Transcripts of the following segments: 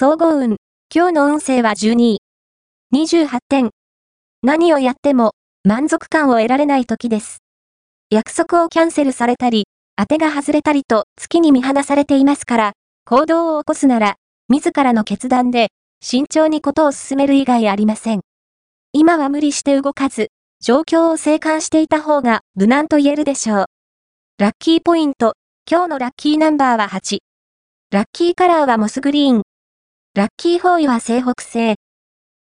総合運。今日の運勢は12位。28点。何をやっても満足感を得られない時です。約束をキャンセルされたり、当てが外れたりと月に見放されていますから、行動を起こすなら、自らの決断で、慎重にことを進める以外ありません。今は無理して動かず、状況を静観していた方が無難と言えるでしょう。ラッキーポイント。今日のラッキーナンバーは8。ラッキーカラーはモスグリーン。ラッキーフォーイは西北西。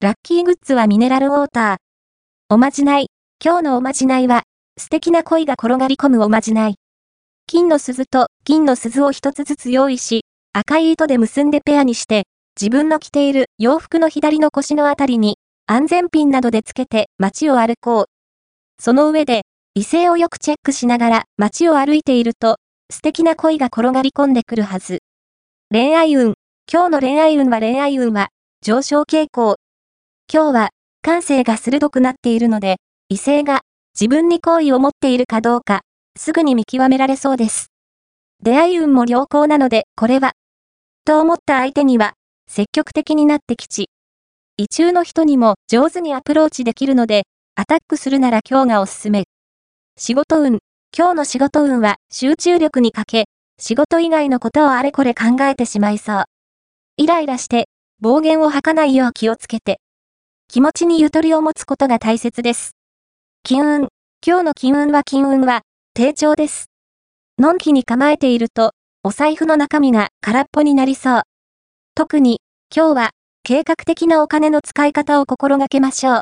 ラッキーグッズはミネラルウォーター。おまじない。今日のおまじないは、素敵な恋が転がり込むおまじない。金の鈴と銀の鈴を一つずつ用意し、赤い糸で結んでペアにして、自分の着ている洋服の左の腰のあたりに、安全ピンなどでつけて街を歩こう。その上で、異性をよくチェックしながら街を歩いていると、素敵な恋が転がり込んでくるはず。恋愛運。今日の恋愛運は恋愛運は上昇傾向。今日は感性が鋭くなっているので、異性が自分に好意を持っているかどうか、すぐに見極められそうです。出会い運も良好なので、これは、と思った相手には、積極的になってきち。異中の人にも上手にアプローチできるので、アタックするなら今日がおすすめ。仕事運。今日の仕事運は集中力に欠け、仕事以外のことをあれこれ考えてしまいそう。イライラして、暴言を吐かないよう気をつけて。気持ちにゆとりを持つことが大切です。金運。今日の金運は金運は、低調です。のんきに構えていると、お財布の中身が空っぽになりそう。特に、今日は、計画的なお金の使い方を心がけましょう。